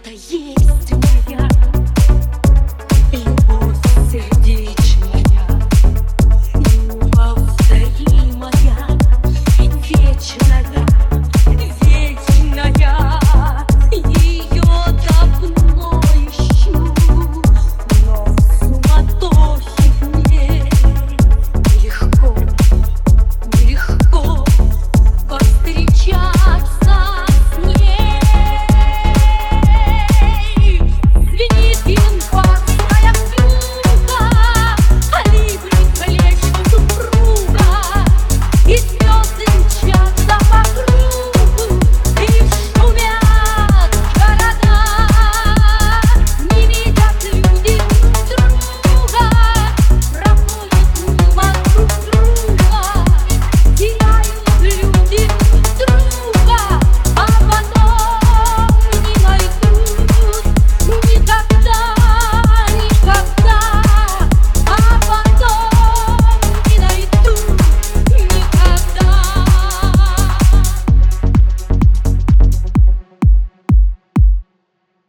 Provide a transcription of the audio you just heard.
что-то есть в меня. И пусть сердечко